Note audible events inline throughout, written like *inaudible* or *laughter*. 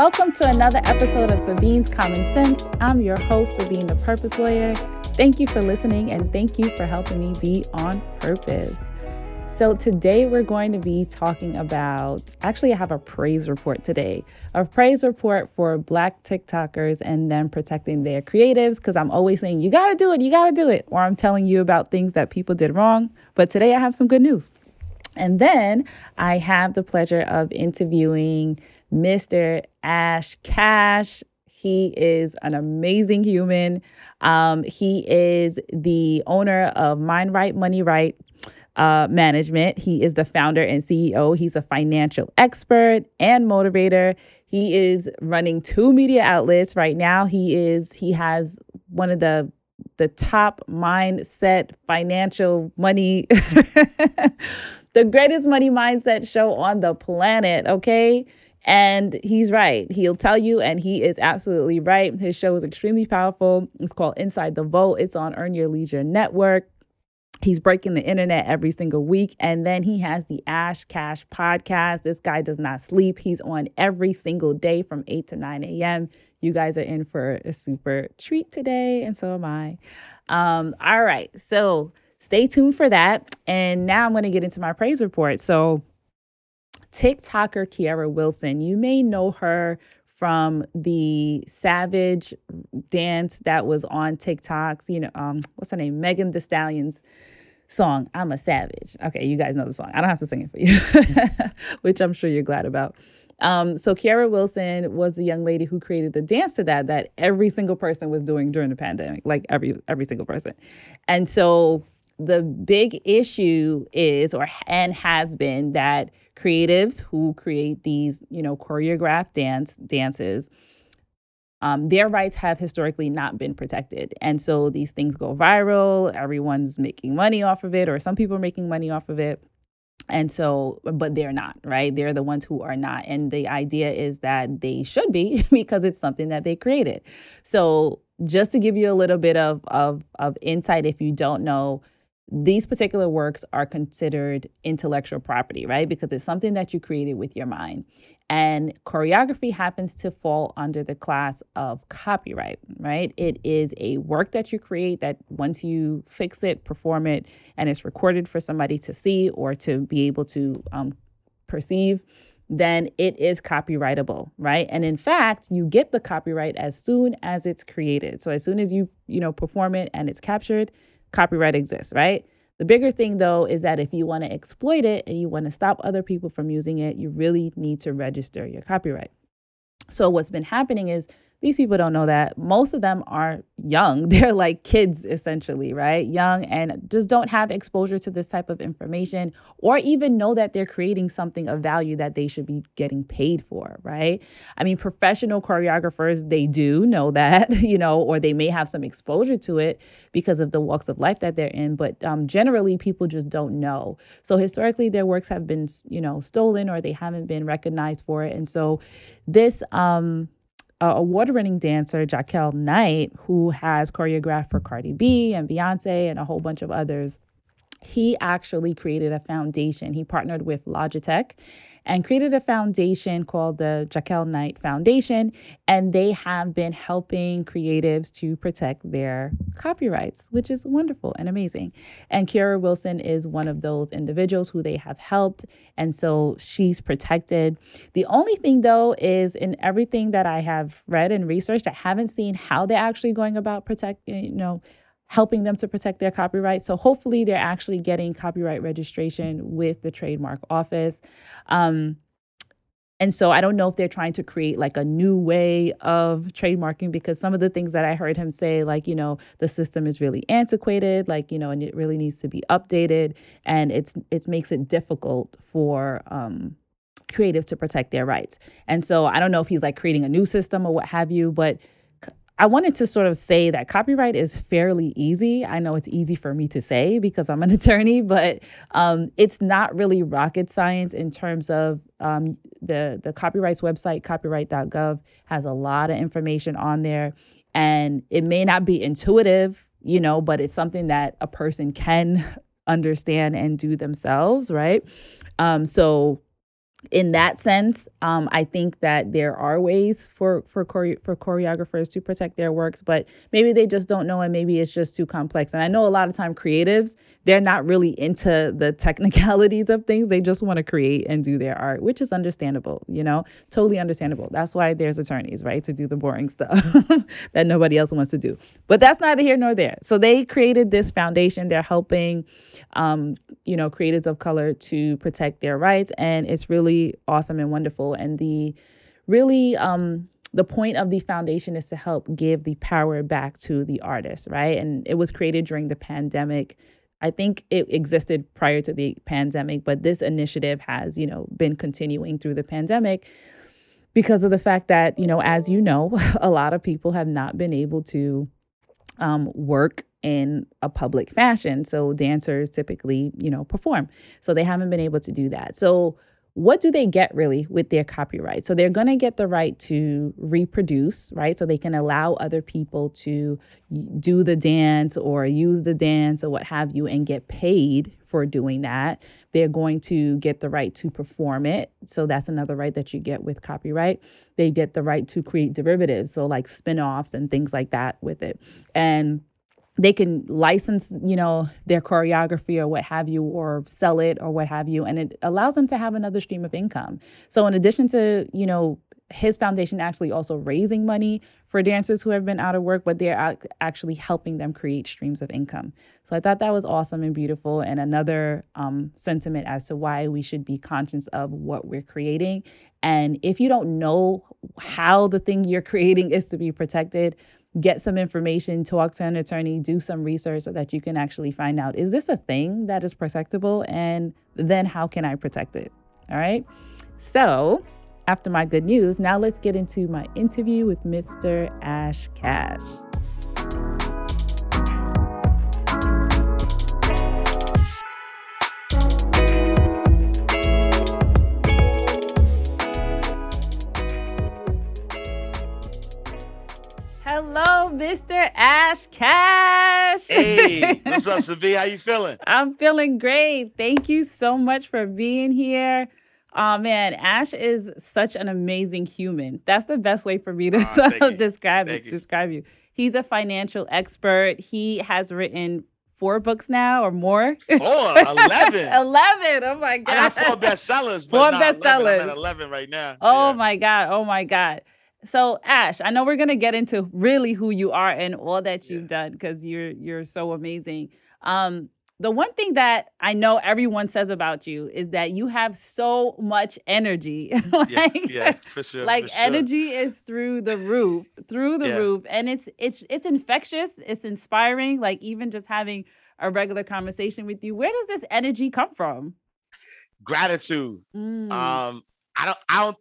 Welcome to another episode of Sabine's Common Sense. I'm your host, Sabine the Purpose Lawyer. Thank you for listening and thank you for helping me be on purpose. So, today we're going to be talking about actually, I have a praise report today, a praise report for Black TikTokers and them protecting their creatives. Because I'm always saying, you got to do it, you got to do it. Or I'm telling you about things that people did wrong. But today I have some good news. And then I have the pleasure of interviewing Mr. Ash Cash. He is an amazing human. Um, he is the owner of Mind Right, Money Right uh, Management. He is the founder and CEO. He's a financial expert and motivator. He is running two media outlets right now. He is he has one of the the top mindset financial money *laughs* the greatest money mindset show on the planet, okay? And he's right. He'll tell you, and he is absolutely right. His show is extremely powerful. It's called Inside the Vault, It's on Earn Your Leisure Network. He's breaking the internet every single week. And then he has the Ash Cash podcast. This guy does not sleep. He's on every single day from 8 to 9 a.m. You guys are in for a super treat today, and so am I. Um, all right. So stay tuned for that. And now I'm going to get into my praise report. So, TikToker Kiara Wilson, you may know her from the Savage dance that was on TikToks. You know, um, what's her name? Megan Thee Stallion's song, I'm a Savage. Okay, you guys know the song. I don't have to sing it for you, *laughs* which I'm sure you're glad about. Um, so Kiara Wilson was the young lady who created the dance to that that every single person was doing during the pandemic, like every every single person. And so the big issue is or and has been that creatives who create these you know choreographed dance dances um, their rights have historically not been protected. And so these things go viral everyone's making money off of it or some people are making money off of it. And so but they're not right? They're the ones who are not. And the idea is that they should be *laughs* because it's something that they created. So just to give you a little bit of of, of insight if you don't know these particular works are considered intellectual property, right? Because it's something that you created with your mind. And choreography happens to fall under the class of copyright, right? It is a work that you create that once you fix it, perform it, and it's recorded for somebody to see or to be able to um, perceive, then it is copyrightable, right? And in fact, you get the copyright as soon as it's created. So as soon as you, you know, perform it and it's captured, copyright exists, right? The bigger thing though is that if you want to exploit it and you want to stop other people from using it, you really need to register your copyright. So what's been happening is these people don't know that. Most of them are young. *laughs* They're like kids, essentially, right? Young and just don't have exposure to this type of information or even know that they're creating something of value that they should be getting paid for, right? I mean, professional choreographers, they do know *laughs* that, you know, or they may have some exposure to it because of the walks of life that they're in. But um, generally, people just don't know. So historically, their works have been, you know, stolen or they haven't been recognized for it. And so this, um, uh, award-winning dancer JaQuel Knight, who has choreographed for Cardi B and Beyonce and a whole bunch of others, he actually created a foundation. He partnered with Logitech and created a foundation called the JaQuel Knight Foundation. And they have been helping creatives to protect their copyrights, which is wonderful and amazing. And Kiara Wilson is one of those individuals who they have helped. And so she's protected. The only thing, though, is in everything that I have read and researched, I haven't seen how they're actually going about protecting, you know, helping them to protect their copyright. So hopefully they're actually getting copyright registration with the trademark office. Um, and so I don't know if they're trying to create like a new way of trademarking because some of the things that I heard him say, like, you know, the system is really antiquated, like, you know, and it really needs to be updated. And it's it makes it difficult for um creatives to protect their rights. And so I don't know if he's like creating a new system or what have you, but I wanted to sort of say that copyright is fairly easy. I know it's easy for me to say because I'm an *laughs* attorney, but um, it's not really rocket science in terms of um, the the copyrights website, copyright.gov, has a lot of information on there, and it may not be intuitive, you know, but it's something that a person can *laughs* understand and do themselves, right? Um, so in that sense, um, I think that there are ways for for chore- for choreographers to protect their works, but maybe they just don't know, and maybe it's just too complex. And I know a lot of time creatives they're not really into the *laughs* technicalities of things; they just want to create and do their art, which is understandable. You know, totally understandable. That's why there's attorneys, right, to do the boring stuff *laughs* that nobody else wants to do. But that's neither here nor there. So they created this foundation. They're helping, um, you know, creatives of color to protect their rights, and it's really awesome and wonderful. And the really um, the point of the foundation is to help give the power back to the artist, right? And it was created during the pandemic. I think it existed prior to the pandemic, but this initiative has, you know, been continuing through the pandemic because of the fact that, you know, as you know, *laughs* a lot of people have not been able to um, work in a public fashion. So dancers typically, you know, perform. So they haven't been able to do that. So what do they get really with their copyright? So they're going to get the right to reproduce, right? So they can allow other people to do the dance or use the dance or what have you and get paid for doing that. They're going to get the right to perform it. So that's another right that you get with copyright. They get the right to create derivatives, so like spin-offs and things like that with it. And they can license you know their choreography or what have you or sell it or what have you and it allows them to have another stream of income. So in addition to you know his foundation actually also raising money for dancers who have been out of work but they're actually helping them create streams of income. So i thought that was awesome and beautiful and another um, sentiment as to why we should be conscious of what we're creating. And if you don't know how the thing you're *laughs* creating is to be protected get some information, talk to an attorney, do some research so that you can actually find out is this a thing that is protectable? And then how can I protect it? All right. So, after my good news, now let's get into my interview with Mr. Ash Cash. Hello, Mr. Ash Cash. Hey, *laughs* what's up, Savi? How you feeling? I'm feeling great. Thank you so much for being here. Oh man, Ash is such an amazing human. That's the best way for me to uh, *laughs* describe it, describe you. He's a financial expert. He has written four books now or more. Four, *laughs* 11. 11. Oh my God. I got four bestsellers. four bestsellers. 11, I'm at 11 right now. Oh yeah. my God. Oh my God. So Ash, I know we're gonna get into really who you are and all that you've yeah. done because you're you're so amazing. Um, the one thing that I know everyone says about you is that you have so much energy. *laughs* like, yeah, yeah, for sure. Like for sure. energy is through the roof, through the yeah. roof, and it's it's it's infectious. It's inspiring. Like even just having a regular conversation with you, where does this energy come from? Gratitude. Mm. Um, I don't I don't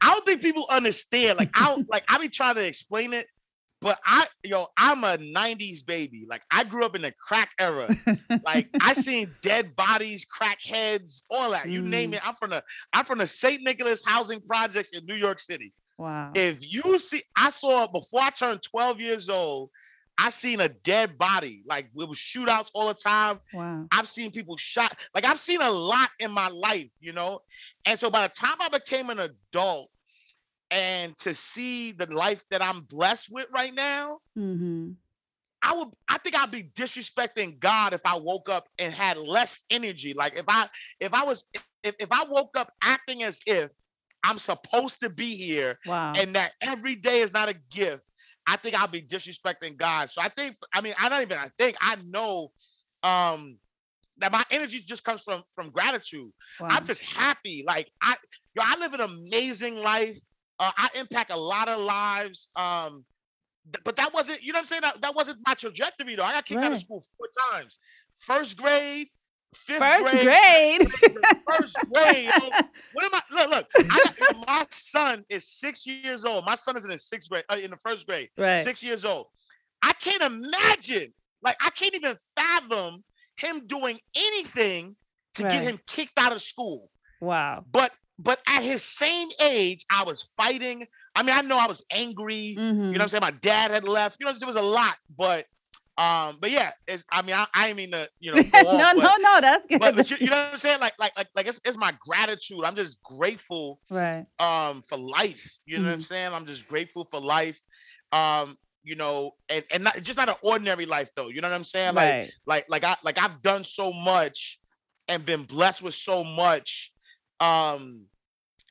I don't think people understand. Like I *laughs* like I be trying to explain it, but I yo, I'm a 90s baby. Like I grew up in the crack era. like *laughs* I seen dead bodies, crackheads, all that. You mm. name it. I'm from the I'm from the St. Nicholas housing projects in New York City. Wow. If you see, I saw before I turned 12 years old, I seen a dead body. Like it was shootouts all the time. Wow. I've seen people shot. Like I've seen a lot in my life, you know. And so by the time I became an adult, and to see the life that I'm blessed with right now, mm-hmm. I would. I think I'd be disrespecting God if I woke up and had less energy. Like if I, if I was, if, if I woke up acting as if I'm supposed to be here, wow. and that every day is not a gift I think I'll be disrespecting God. So I think, I mean, I don't even, I think I know um that my energy just comes from from gratitude. Wow. I'm just happy. Like I, yo, I live an amazing life. Uh, I impact a lot of lives. Um, th- but that wasn't, you know what I'm saying? That, that wasn't my trajectory though. I got kicked right. out of school four times. First grade, Fifth first grade. grade. *laughs* first grade. *laughs* what am I? Look, look. I got, my son is six years old. My son is in the sixth grade, uh, in the first grade. Right. Six years old. I can't imagine. Like I can't even fathom him doing anything to right. get him kicked out of school. Wow. But but at his same age, I was fighting. I mean, I know I was angry. Mm-hmm. You know what I'm saying? My dad had left. You know, there was a lot, but Um, but yeah, it's I mean I, I mean to you know *laughs* no off, no but, no that's good. But, but you, you, know what I'm saying? Like like like like it's, it's my gratitude. I'm just grateful right um for life. You know mm-hmm. what I'm mm-hmm. saying? I'm just grateful for life. Um, you know, and and not just not an ordinary life though. You know what I'm saying? Like right. like like I like I've done so much and been blessed with so much. Um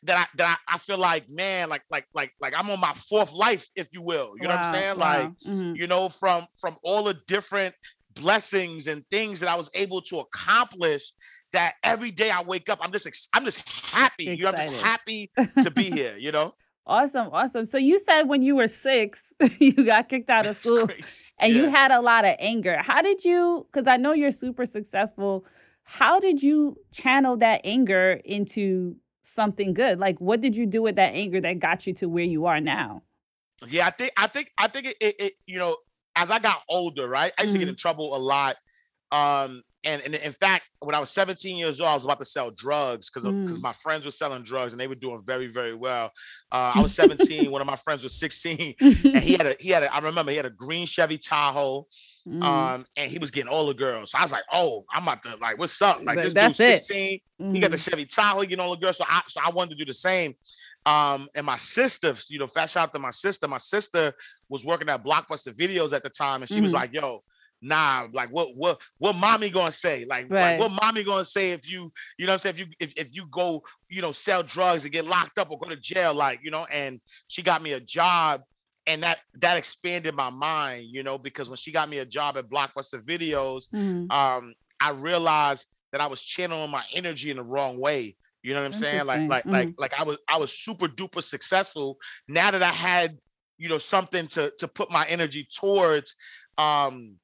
that I that I, I, feel like man like like like like I'm on my fourth life if you will you wow, know what I'm saying wow. like mm-hmm. you know from from all the different blessings and things that I was able to accomplish that every day I wake up I'm just I'm just happy Excited. you know I'm just happy to be here you know *laughs* Awesome, awesome. So you said when you were six, *laughs* you got kicked out of *laughs* school and yeah. you had a lot of anger. How did you, because I know you're super successful, how did you channel that anger into something good? Like, what did you do with that anger that got you to where you are now? Yeah, I think I think I think it, it, it you know as I got older, right, I used mm-hmm. to get mm-hmm. in trouble a lot. Um, and, and in fact, when I was 17 years old, I was about to sell drugs because because mm. my friends were selling drugs and they were doing very very well. Uh, I was *laughs* 17. one of my friends was 16, *laughs* and he had a he had a, I remember he had a green Chevy Tahoe, mm. um, and he was getting all the girls. So I was like, oh, I'm about to like, what's up? Like this dude 16, mm. he got the mm. Chevy Tahoe, getting all the girls. So I so I wanted to do the same. Um, and my sister, you know, fast shout out to my sister. My sister was working at Blockbuster Videos at the time, and she mm. was like, yo nah, like what what what mommy gonna say? Like, right. like what mommy gonna say if you, you know I'm saying, if you if, if you go, you know, sell drugs and get locked up or go to jail, like, you know, and she got me a job and that that expanded my mind, you know, because when she got me a job at Blockbuster Videos, mm-hmm. um, I realized that I was channeling my energy in the wrong way. You know what I'm saying? Like, like, mm-hmm. like, like I was I was super duper successful. Now that I had, you know, something to to put my energy towards, um,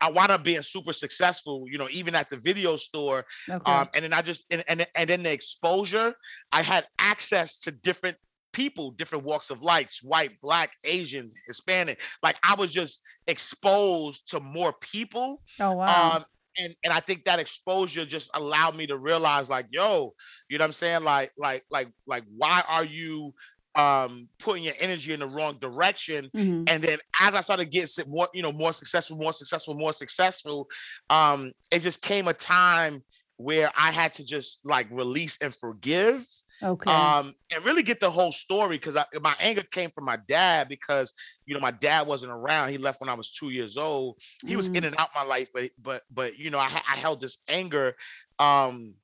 I wound up being super successful, you know, even at the video store. Okay. Um, and then I just and, and and then the exposure, I had access to different people, different walks of life, white, black, Asian, Hispanic. Like I was just exposed to more people. Oh wow. Um, and and I think that exposure just allowed me to realize, like, yo, you know what I'm saying? Like, like, like, like, why are you um putting your energy in the wrong direction mm-hmm. and then as i started getting more you know more successful more successful more successful um it just came a time where i had to just like release and forgive okay um and really get the whole story because my anger came from my dad because you know my dad wasn't around he left when i was two years old he mm-hmm. was in and out my life but but but you know i, I held this anger um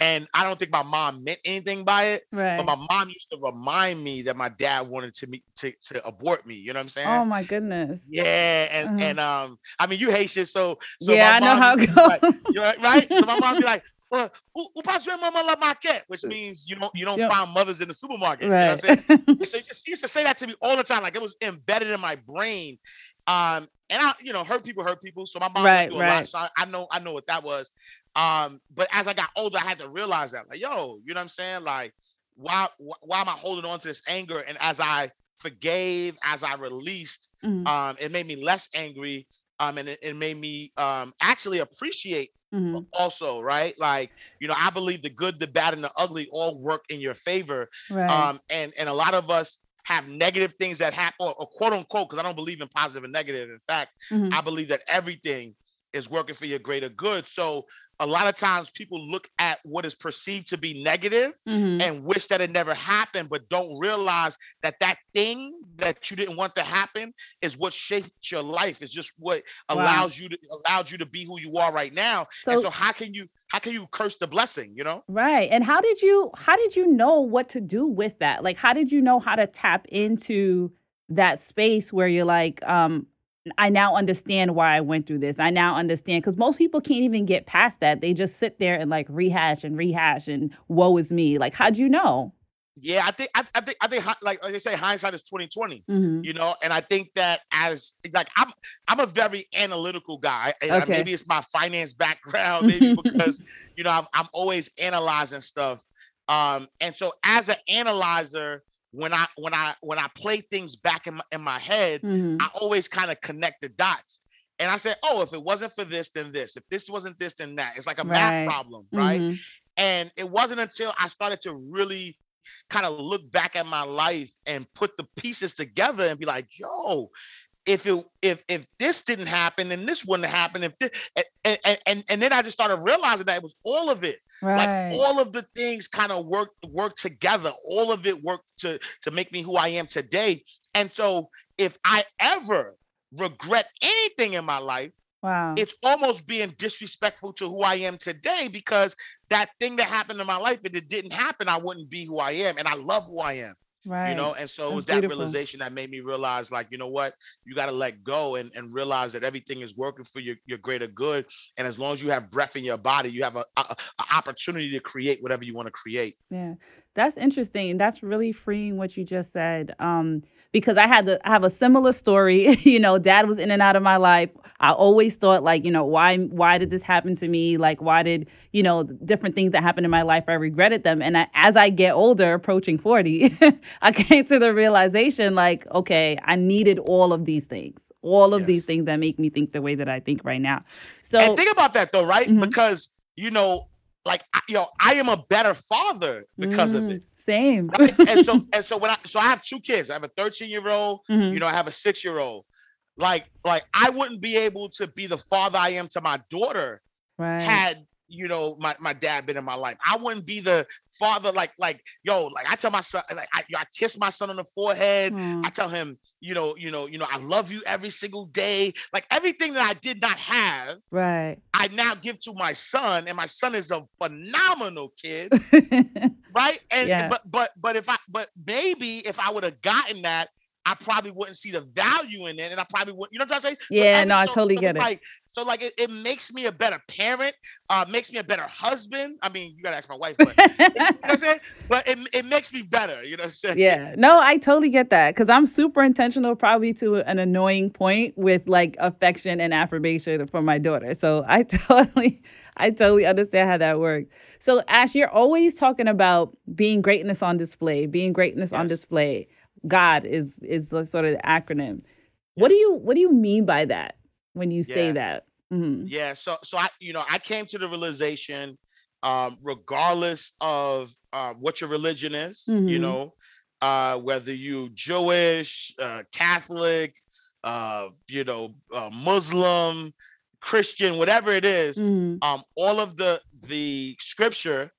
and I don't think my mom meant anything by it. Right. But my mom used to remind me that my dad wanted to me to, to abort me. You know what I'm saying? Oh my goodness. Yeah, and uh-huh. and um, I mean you Haitian, so so yeah, I know how it goes. Like, know, right? So my mom be *laughs* like, well, who, who passed your mama la market, which means you don't you don't yep. find mothers in the supermarket. Right. You know what I'm saying? so she *laughs* used to say that to me all the time, like it was embedded in my brain. Um, and I, you know, hurt people hurt people. So my mom right, do a right. lot. So I, I, know I know what that was. Um, but as I got older, I had to realize that, like, yo, you know what I'm saying? Like, why why am I holding on to this anger? And as I forgave, as I released, mm-hmm. um, it made me less angry. Um, and it, it made me um actually appreciate Mm-hmm. also right like you know i believe the good the bad and the ugly all work in your favor right. um and and a lot of us have negative things that happen, or, or quote unquote, because I don't believe in positive and negative. In fact, mm-hmm. I believe that everything is working for your greater good. So a lot of times people look at what is perceived to be negative mm-hmm. and wish that it never happened, but don't realize that that thing that you didn't want to happen is what shaped your life. Is just what wow. allows you to allows you to be who you are right now. So, and so how can you how can you curse the blessing? You know, right? And how did you how did you know what to do with that? Like, how did you know how to tap into that space where you're like, um, I now understand why I went through this. I now understand because most people can't even get past that. They just sit there and like rehash and rehash and woe is me. Like, how'd you know? Yeah, I think I, I think I think like, like they say, hindsight is twenty twenty. Mm-hmm. You know, and I think that as like I'm I'm a very analytical guy. Okay. Maybe it's my finance background, *laughs* maybe because you know I'm, I'm always analyzing stuff. Um, and so as an analyzer, when I when I when I play things back in my, in my head, mm-hmm. I always kind of connect the dots. And I said, oh, if it wasn't for this, then this. If this wasn't this, then that. It's like a right. math problem, right? Mm-hmm. And it wasn't until I started to really kind of look back at my life and put the pieces together and be like, yo, if it if if this didn't happen, then this wouldn't happen. If this, and, and and and then I just started realizing that it was all of it. Right. Like all of the things kind of work work together. All of it worked to to make me who I am today. And so if I ever regret anything in my life, Wow. It's almost being disrespectful to who I am today because that thing that happened in my life, if it didn't happen, I wouldn't be who I am. And I love who I am. Right. You know, and so That's it was that beautiful. realization that made me realize, like, you know what, you got to let go and, and realize that everything is working for your, your greater good. And as long as you have breath in your body, you have a, a, a opportunity to create whatever you want to create. Yeah. That's interesting. That's really freeing what you just said. Um, because I had to I have a similar story. *laughs* you know, dad was in and out of my life. I always thought like, you know, why why did this happen to me? Like why did, you know, different things that happened in my life I regretted them. And I, as I get older, approaching 40, *laughs* I came to the realization like, okay, I needed all of these things. All of yes. these things that make me think the way that I think right now. So And think about that though, right? Mm-hmm. Because you know, like you know, I am a better father because mm, of it. Same. Right? and so *laughs* and so when I so I have two kids. I have a 13 year old. Mm-hmm. You know, I have a six year old. Like like I wouldn't be able to be the father I am to my daughter right. had you know my, my dad been in my life. I wouldn't be the father like like yo like I tell my son like I, I kiss my son on the forehead. Mm. I tell him you know you know you know I love you every single day. Like everything that I did not have, right? I now give to my son, and my son is a phenomenal kid, *laughs* right? And yeah. but but but if I but maybe if I would have gotten that I probably wouldn't see the value in it, and I probably wouldn't. You know what I'm saying? Yeah, so, no, I totally so get it. Like, so like it, it, makes me a better parent, uh, makes me a better husband. I mean, you gotta ask my wife, but *laughs* you know what I'm saying? But it, it makes me better, you know what I'm saying? Yeah. No, I totally get that. Cause I'm super intentional, probably to an annoying point with like affection and affirmation for my daughter. So I *laughs* totally I totally understand how that works. So Ash, you're always talking about being greatness on display, being greatness yes. on display. God is is the sort of the acronym. What do you what do you mean by that when you say yeah. that? Mm-hmm. Yeah, so so I you know I came to the realization, um, regardless of uh, what your religion is, mm-hmm. you know, uh, whether you Jewish, uh, Catholic, uh, you know, uh, Muslim, Christian, whatever it is, mm-hmm. um, all of the the scripture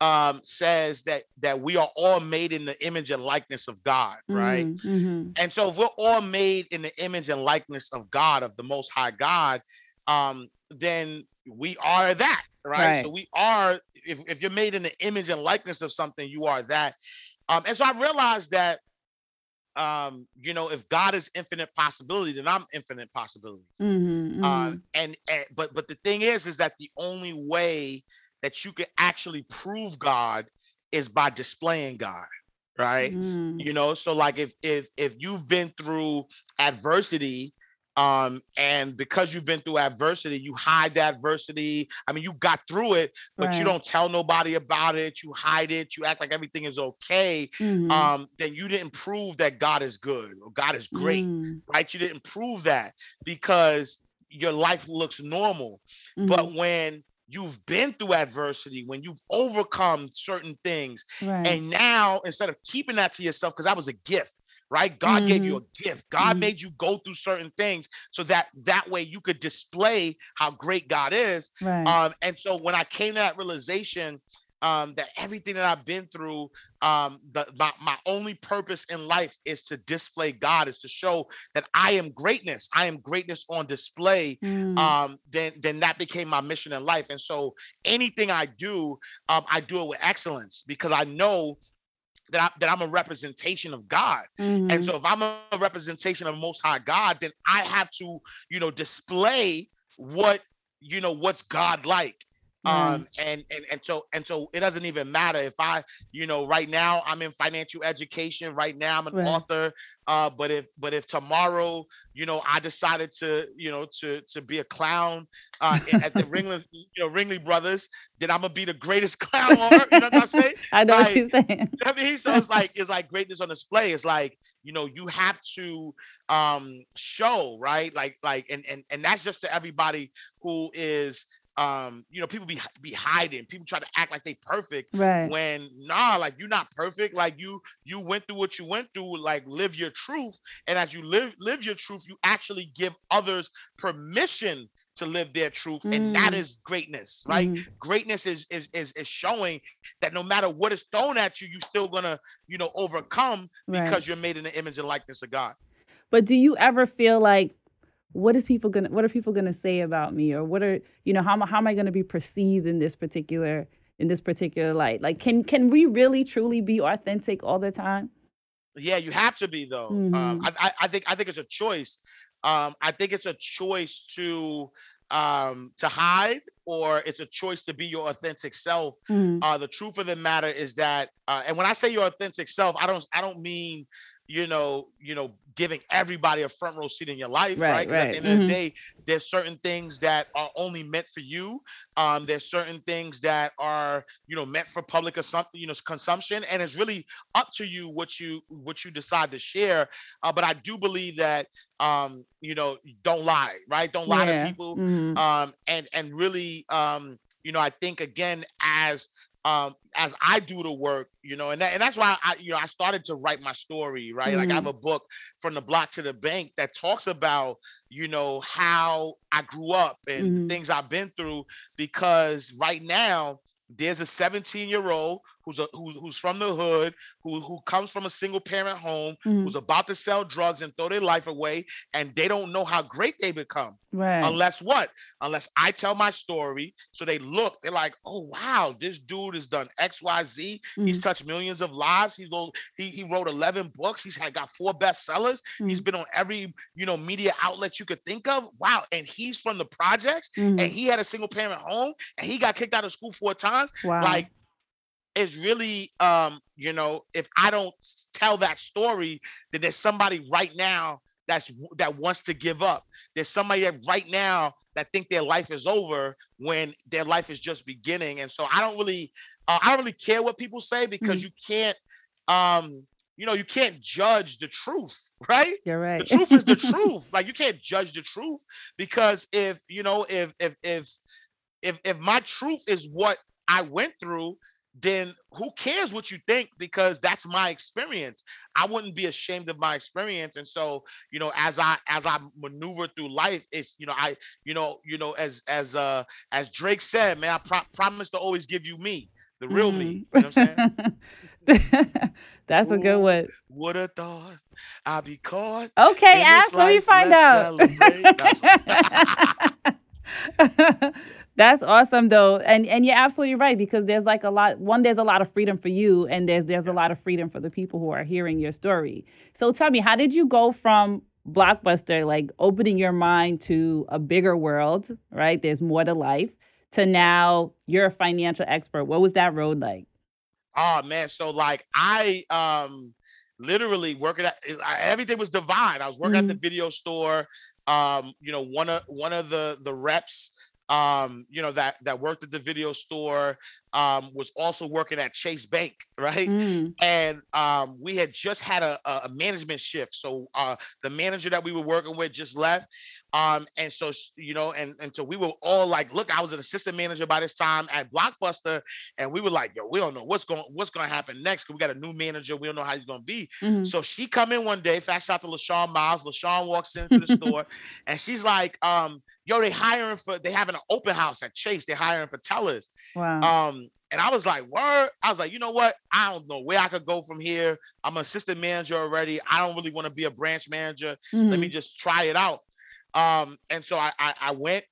um, says that that we are all made in the image and likeness of God, right? Mm-hmm, mm-hmm. And so if we're all made in the image and likeness of God, of the Most High God, um, then we are that, right? right? So we are. If if you're made in the image and likeness of something, you are that. Um, and so I realized that um, you know, if God is infinite possibility, then I'm infinite possibility. Mm-hmm, um, and, and but but the thing is, is that the only way that you can actually prove God is by displaying God right mm. you know so like if if if you've been through adversity um and because you've been through adversity you hide the adversity i mean you got through it but right. you don't tell nobody about it you hide it you act like everything is okay mm-hmm. um then you didn't prove that god is good or god is great mm. right you didn't prove that because your life looks normal mm-hmm. but when you've been through adversity, when you've overcome certain things. Right. And now, instead of keeping that to yourself, because that was a gift, right? God mm-hmm. gave you mm-hmm. a gift. God mm-hmm. made you go through certain things so that that way you could display how great God is. Right. Um, and so when I came to that realization um, that everything that I've been through, um, the, my, my only purpose in life is to display God, is to show that I am greatness. I am greatness on display. Mm. Um, then, then that became my mission in life. And so anything I do, um, I do it with excellence because I know that, I, that I'm a representation of God. Mm-hmm. And so if I'm a representation of Most High God, then I have to, you know, display what you know what's God like um and and and so and so it doesn't even matter if i you know right now i'm in financial education right now i'm an right. author uh but if but if tomorrow you know i decided to you know to to be a clown uh at the *laughs* ringling you know ringling brothers then i'm gonna be the greatest *laughs* clown on earth. You know what i'm saying? *laughs* I know like, what you're saying. i mean? So it's like it's like greatness on display. It's like you know you have to um show right? Like like and and and that's just to everybody who is um, you know, people be be hiding. People try to act like they perfect. Right. When nah, like you're not perfect. Like you you went through what you went through. Like live your truth. And as you live live your truth, you actually give others permission to live their truth mm. and that mm. greatness right mm. greatness is, is is is showing that no matter what is thrown at you you're still gonna you know overcome right. because you're made in the image and likeness of god but do you ever feel like what is people gonna what are people gonna say about me? Or what are you know how, how am i gonna be perceived in this particular in this particular light? Like can can we really truly be authentic all the time? Yeah you have to be though. Um, mm-hmm. um, I, I think i think it's a choice. Um, i think it's a choice to um, to hide or it's a choice to be your authentic self. Mm-hmm. uh, the truth of the matter is that uh, and when i say your authentic self i don't i don't mean you know, you know, giving everybody a front row seat in your life, right? Right? right. at the end mm-hmm. of the mm-hmm. day, there's certain things that are only meant for you. Um, there's certain things that are, you know, meant for public you know, consumption, and it's really up to you what you what you decide to share. Uh, but I do believe that um, you know, don't lie, right? Don't lie yeah. to people. Mm-hmm. Um, and and really um, you know, I think again, as um as I do the work, you know, and that, and that's why I you know I started to write my story, right? Mm-hmm. Like I have mm-hmm. a book from the block to the bank that talks about you know how I grew up and mm-hmm. things I've been through because right now there's a 17 year old who's a who's, who's from the hood who who comes from a single parent home mm-hmm. who's about to sell drugs and throw their life away and they don't know how great they become right unless what unless i tell my story so they look they're like oh wow this dude has done xyz mm-hmm. he's touched millions of lives he's he, he wrote 11 books he's had got four bestsellers mm-hmm. he's been on every you know media outlet you could think of wow and he's from the projects and mm-hmm. he had a single parent home and he got kicked out of school four times wow. like is really um you know if i don't tell that story then there's somebody right now that's that wants to give up. There's somebody that right now that think their life is over when their life is just beginning. And so i don't really uh, i don't really care what people say because mm-hmm. you can't um you know you can't judge the truth *laughs* right? You're right. the truth is the *laughs* truth. Like you can't judge the truth because if you know if if if if if my truth is what i went through then who cares what you think because that's my experience. I wouldn't be ashamed of my experience and so you know as i as i maneuver through life it's you know i you know you know as as uh as drake said man i pro- promise to always give you me the real mm. me you know what i'm saying? *laughs* That's Ooh, a good one. would have thought. I'd be caught okay ask let me find out *laughs* *laughs* That's awesome though. And and you're absolutely right because there's like a lot one there's a lot of freedom for you and there's there's a lot of freedom for the people who are hearing your story. So tell me, how did you go from Blockbuster like opening your mind to a bigger world, right? There's more to life to now you're a financial expert. What was that road like? Oh man, so like I um literally working at everything was divine. I was working mm-hmm. at the video store. Um, you know, one of one of the the reps um, you know, that that worked at the video store, um, was also working at Chase Bank, *laughs* right? Mm. And um, we had just had a, a management shift. So uh, the manager that we were working with just left. Um, and so you know, and and so we were all like, look, I was an assistant manager by this time at Blockbuster, and we were like, yo, we don't know what's going what's going to happen next because we got a new manager. We don't know how he's going to be. Mm-hmm. So she come in one day, fast out to LaShawn Miles. LaShawn walks into the *laughs* store, and she's like, um, yo, they hiring for they having an open house at Chase. They're hiring for tellers. Wow. Um, and I was like, word. I was like, you know what? I don't know where I could go from here. I'm an assistant manager already. I don't really want to be a branch manager. Mm-hmm. Let me mm-hmm. just try it out. Um, and so I, I, I went,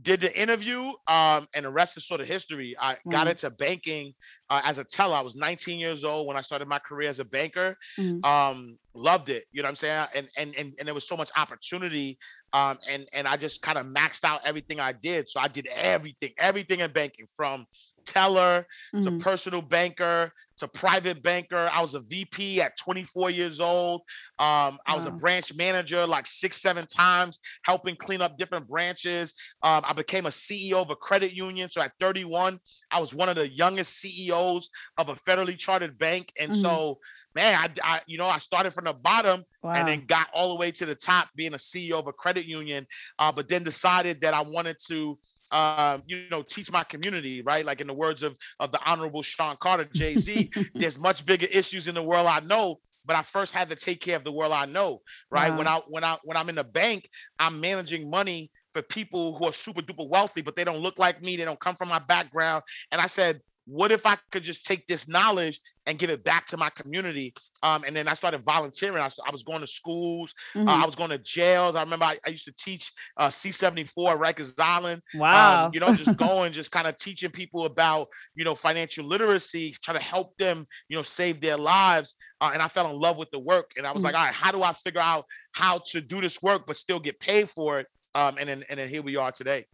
did the interview, um, and the rest is sort of history. I mm-hmm. got into banking uh, as a teller. I was 19 years old when I started my career as a banker. Mm-hmm. Um, loved it, you know what I'm saying? And and and, and there was so much opportunity. Um, and and I just kind of maxed out everything I did. So I did everything, everything in banking from teller mm-hmm. to personal banker to private banker. I was a VP at 24 years old. Um, I was a branch manager like six, seven times, helping clean up different branches. Um, I became a CEO of a credit union. So at 31, I was one of the youngest CEOs of a federally chartered bank. And mm-hmm. so man, I, I, you know, I started from the bottom wow. and then got all the way to the top being a CEO of a credit union, uh, but then decided that I wanted to um, you know, teach my community, right? Like in the words of of the honorable Sean Carter, Jay Z, *laughs* there's much bigger issues in the world I know, but I first had to take care of the world I know, right? Wow. When I when I when I'm in the bank, I'm managing money for people who are super duper wealthy, but they don't look like me, they don't come from my background. And I said, what if I could just take this knowledge and give it back to my community? Um, and then I started volunteering. I, I was going to schools, mm-hmm. uh, I was going to jails. I remember I, I used to teach uh, C74 Rikers Island. Um, wow. Um, you know, just *laughs* going, just kind of teaching people about, you know, financial literacy, trying to help them, you know, save their lives. Uh, and I fell in love with the work. And I was mm-hmm. like, all right, how do I figure out how to do this work, but still get paid for it? Um, and then, and then here we are today.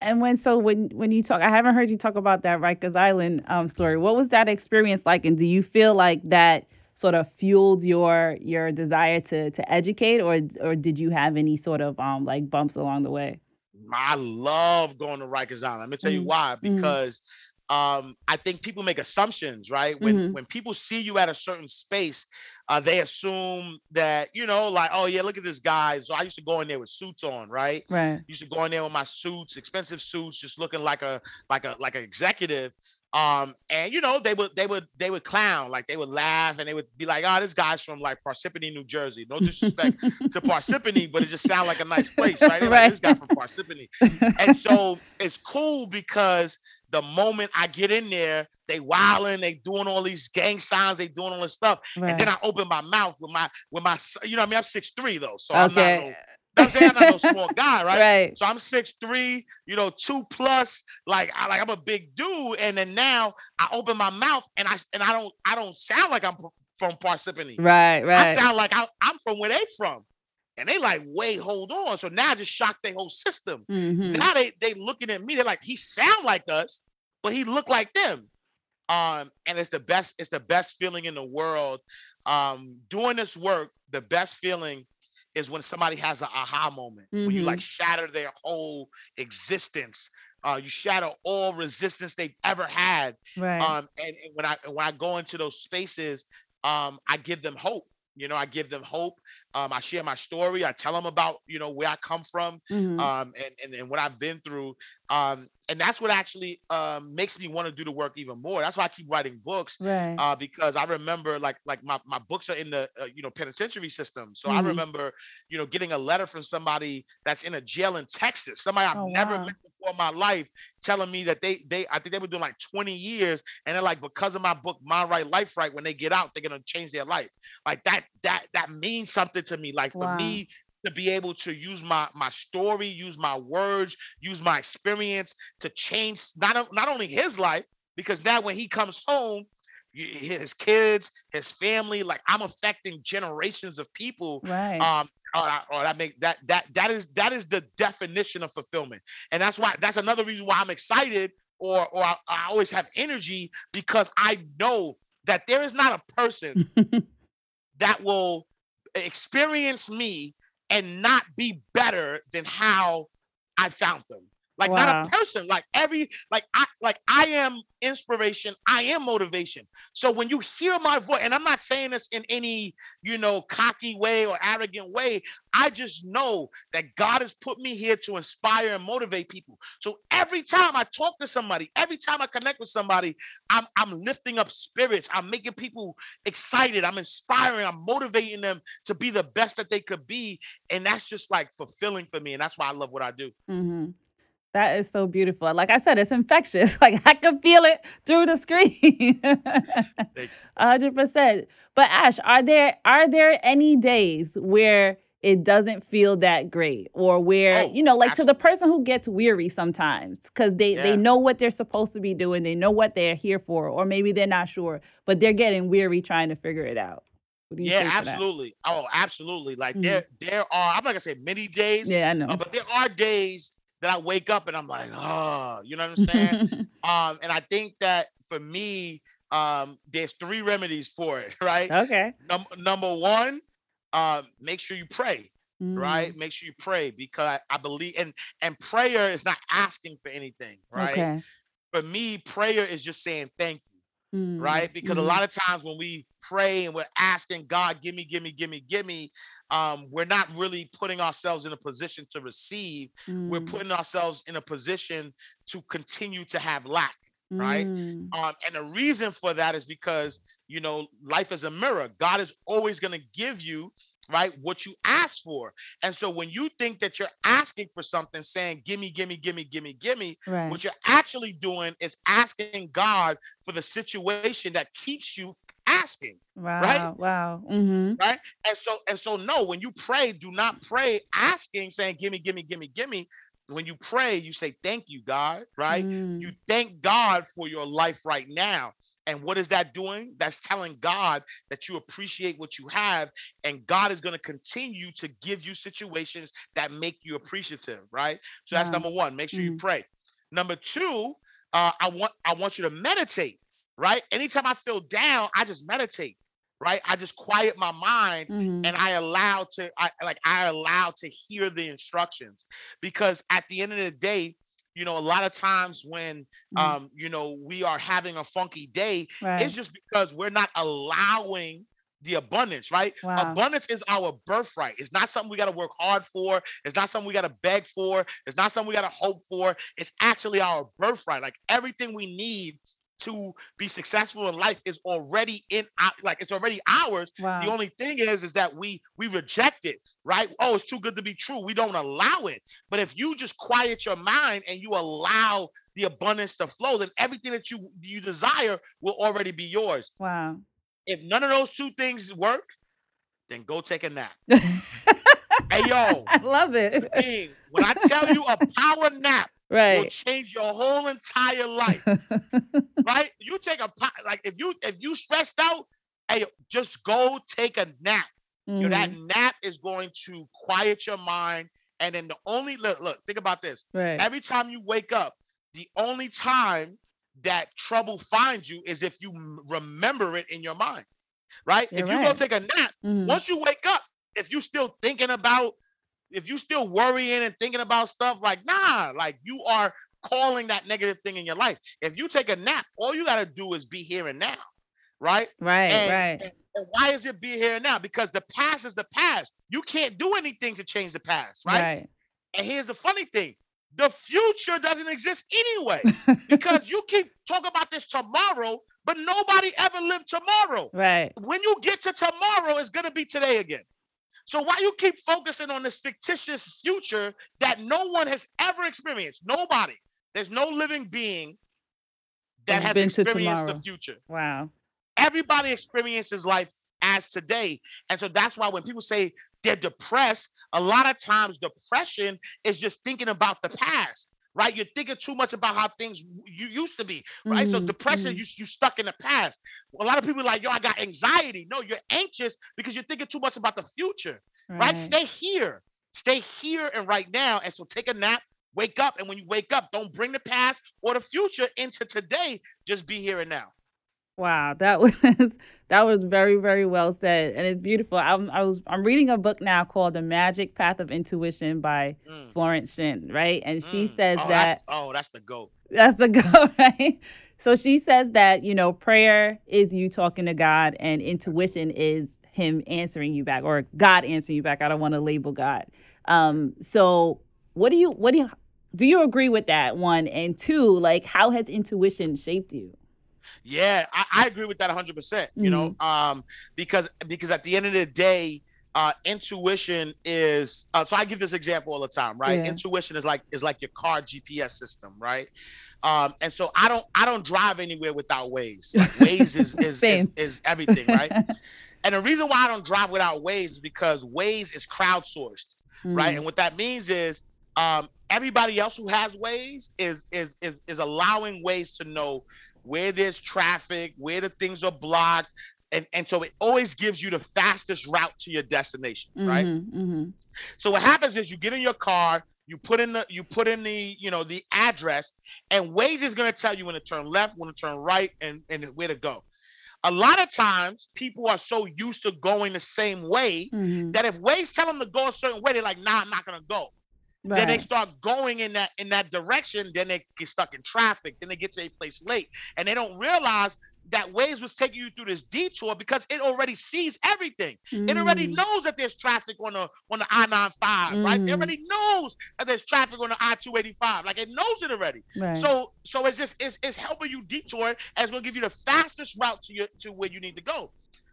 And when so when when you talk, I haven't heard you talk about that Rikers Island um, story. What was that experience like, and do you feel like that sort of fueled your your desire to to educate, or or did you have any sort of um like bumps along the way? I love going to Rikers Island. Let me tell you mm-hmm. why. Mm-hmm. Um, I think people make assumptions, right? When mm-hmm. when people see you at a certain space, uh, they assume that you know, like, oh yeah, look at this guy. So I used to go in there with suits on, right? Right. Used to go in there with my suits, expensive suits, just looking like a like a like an executive. Um, and you know, they would they would they would clown, like they would laugh and they would be like, oh, this guy's from like Parsippany, New Jersey. No disrespect to *laughs* Parsippany, but it just sounds like a nice place, right? right. Like, this guy from Parsippany. and so it's cool because the moment I get in there, they wilding, they doing all these gang signs, they doing all this stuff, right. and then I open my mouth with my with my, you know, I mean, I'm six three though, so okay. I'm not. No, I'm saying I'm not no *laughs* small guy, right? Right. So I'm six three, you know, two plus. Like I like I'm a big dude, and then now I open my mouth and I and I don't I don't sound like I'm from Parsippany. Right, right. I sound like I, I'm from where they from. And they like, wait, hold on. So now I just shocked their whole system. Mm-hmm. Now they they looking at me. They're like, he sound like us, but he look like them. Um, and it's the best, it's the best feeling in the world. Um, doing this work, the best feeling is when somebody has an aha moment, mm-hmm. when you like mm-hmm. shatter their whole existence. Uh, you shatter all resistance they've ever had. Right. Um, and, and when I when I go into those spaces, um, I give them hope. You know, I give them hope. Um, I share my story. I tell them about, you know, where I come from mm-hmm. um, and, and, and what I've been through. Um, and that's what actually um, makes me want to do the work even more. That's why I keep writing books, right. uh, because I remember like like my, my books are in the uh, you know penitentiary system. So mm-hmm. I remember you know getting a letter from somebody that's in a jail in Texas, somebody I've oh, never wow. met before in my life, telling me that they they I think they were doing like 20 years, and they're like because of my book Mind Right Life Right, when they get out, they're gonna change their life. Like that that that means something to me. Like for wow. me to be able to use my my story, use my words, use my experience to change not not only his life because now when he comes home, his kids, his family, like I'm affecting generations of people. Right. Um, or, or that make that that that is that is the definition of fulfillment, and that's why that's another reason why I'm excited or or I, I always have energy because I know that there is not a person *laughs* that will experience me and not be better than how I found them. Like wow. not a person, like every like I like I am inspiration, I am motivation. So when you hear my voice, and I'm not saying this in any, you know, cocky way or arrogant way, I just know that God has put me here to inspire and motivate people. So every time I talk to somebody, every time I connect with somebody, I'm I'm lifting up spirits. I'm making people excited. I'm inspiring. I'm motivating them to be the best that they could be, and that's just like fulfilling for me. And that's why I love what I do. Mm-hmm. That is so beautiful. Like I said, it's infectious. *laughs* Like I can feel it through the screen. *laughs* hundred percent. But Ash, are there are there any days where it doesn't feel that great or where oh, you know like absolutely. to the person who gets weary sometimes because they yeah. they know what they're supposed to be doing they know what they're here for or maybe they're not sure but they're getting weary trying to figure it out yeah absolutely oh absolutely like mm-hmm. there there are i'm not gonna say many days yeah i know uh, but there are days that I wake up and I'm like, oh, you know what I'm saying? *laughs* um, and I think that for me, um, there's three remedies for it, *laughs* right? Okay. Num- number one, um, make sure you pray, mm. right? Make sure you pray because I, I, believe and and prayer is not asking for anything, right? Okay. For me, prayer is just saying thank you. Mm. right? Because mm. a lot of times when we pray and we're asking God, give me, give me, give me, give me, um, we're not really putting ourselves in a position to receive. Mm. We're putting ourselves in a position to continue to have lack, right? Mm. Um, and the reason for that is because you know life is a mirror. God is always going to give you right? What you ask for. And so when you think that you're asking for something, saying, gimme, gimme, gimme, gimme, gimme, right. what you're actually doing is asking God for the situation that keeps you asking. Wow. Right. Wow. Mm-hmm. Right. And so, and so, no, when you pray, do not pray asking, saying, gimme, gimme, gimme, gimme. When you pray, you say, Thank you, God, right? Mm. You thank God for your life right now. And what is that doing? That's telling God that you appreciate what you have, and God is going to continue to give you situations that make you appreciative, right? So that's number one. Make sure mm-hmm. you pray. Number two, uh, I want I want you to meditate, right? Anytime I feel down, I just meditate, right? I just quiet my mind mm-hmm. and I allow to I like I allow to hear the instructions because at the end of the day, you know, a lot of times when mm. um, you know, we are having a funky day, right. it's just because we're not allowing the abundance, right? Wow. Abundance is our birthright. It's not something we got to work hard for. It's not something we got to beg for. It's not something we got to hope for. It's actually our birthright. Like everything we need to be successful in life is already in like it's already ours. Wow. the only thing is is that we we reject it right? Oh it's too good to be true. We don't allow it. But if you just quiet your mind and you allow the abundance to flow then everything that you you desire will already be yours. Wow. If none of those two things work then go take a nap. *laughs* Hey yo. I love it. When i tell you a power nap right. will change your whole entire life. *laughs* right? You take a like if you if you stressed out, hey, just go take a nap. Mm-hmm. You know, that nap is going to quiet your mind. And then the only look, look, think about this. Right. Every time you wake up, the only time that trouble finds you is if you remember it in your mind. Right? You're if you right. go take a nap, mm-hmm. once you wake up, if you're still thinking about if you still worrying and thinking about stuff like nah, like you are calling that negative thing in your life. If you take a nap, all you got to do is be here and now, right? Right, and, right. And, and why is it be here and now? Because the past is the past. You can't do anything to change the past, right? right. And here's the funny thing: the future doesn't exist anyway, *laughs* because you keep talking about this tomorrow, but nobody ever lived tomorrow. Right. When you get to tomorrow, it's gonna be today again. So why you keep focusing on this fictitious future that no one has ever experienced? Nobody. There's no living being that has experienced the future. Wow. Everybody experiences life as today. And so that's why when people say they're depressed, a lot of times depression is just thinking about the past right? You're thinking too much about how things you used to be, right? Mm-hmm. So depression, mm-hmm. you you stuck in the past. A lot of people like, yo, I got anxiety. No, you're anxious because you're thinking too much about the future, right? right? Stay here, stay here and right now. And so take a nap, wake up, and when you wake up, don't bring the past or the future into today. Just be here and now. Wow, that *laughs* was that was very very well said, and it's beautiful. I'm I was I'm reading a book now called The Magic Path of Intuition by mm. Florence Shinn, right? And mm. she says oh, that that's, oh, that's the goat. That's the *laughs* goat, right? So she says that you know prayer is you talking to God, and intuition is Him answering you back, or God answering you back. I don't want to label God. Um, so what do you what do you do you agree with that one? And two, like how has intuition shaped you? Yeah, I, I agree with that 100. percent You know, mm-hmm. um, because because at the end of the day, uh, intuition is. Uh, so I give this example all the time, right? Yeah. Intuition is like is like your car GPS system, right? Um, and so I don't I don't drive anywhere without Waze. Like *laughs* Waze is is, is, is everything, right? *laughs* and the reason why I don't drive without Waze is because Waze is crowdsourced, mm. right? And what that means is um, everybody else who has Waze is is is is allowing Waze to know where there's traffic, where the things are blocked. And, and so it always gives you the fastest route to your destination, mm-hmm, right? Mm-hmm. So what happens is you get in your car, you put in the you put in the you know the address, and Waze is going to tell you when to turn left, when to turn right, and and where to go. A lot of times, people are so used to going the same way mm-hmm. that if Waze tell them to go a certain way, they're like, "Nah, I'm not going to go." Right. Then they start going in that in that direction. Then they get stuck in traffic. Then they get to a place late, and they don't realize that Waze was taking you through this detour because it already sees everything. Mm. It already mm. knows that there's traffic on the on the I-95, mm. right? It mm. already knows that there's traffic on the I-285. Like it knows it already. Right. So so it's just it's, it's helping you detour as it's gonna give you the fastest route to your to where you need to go.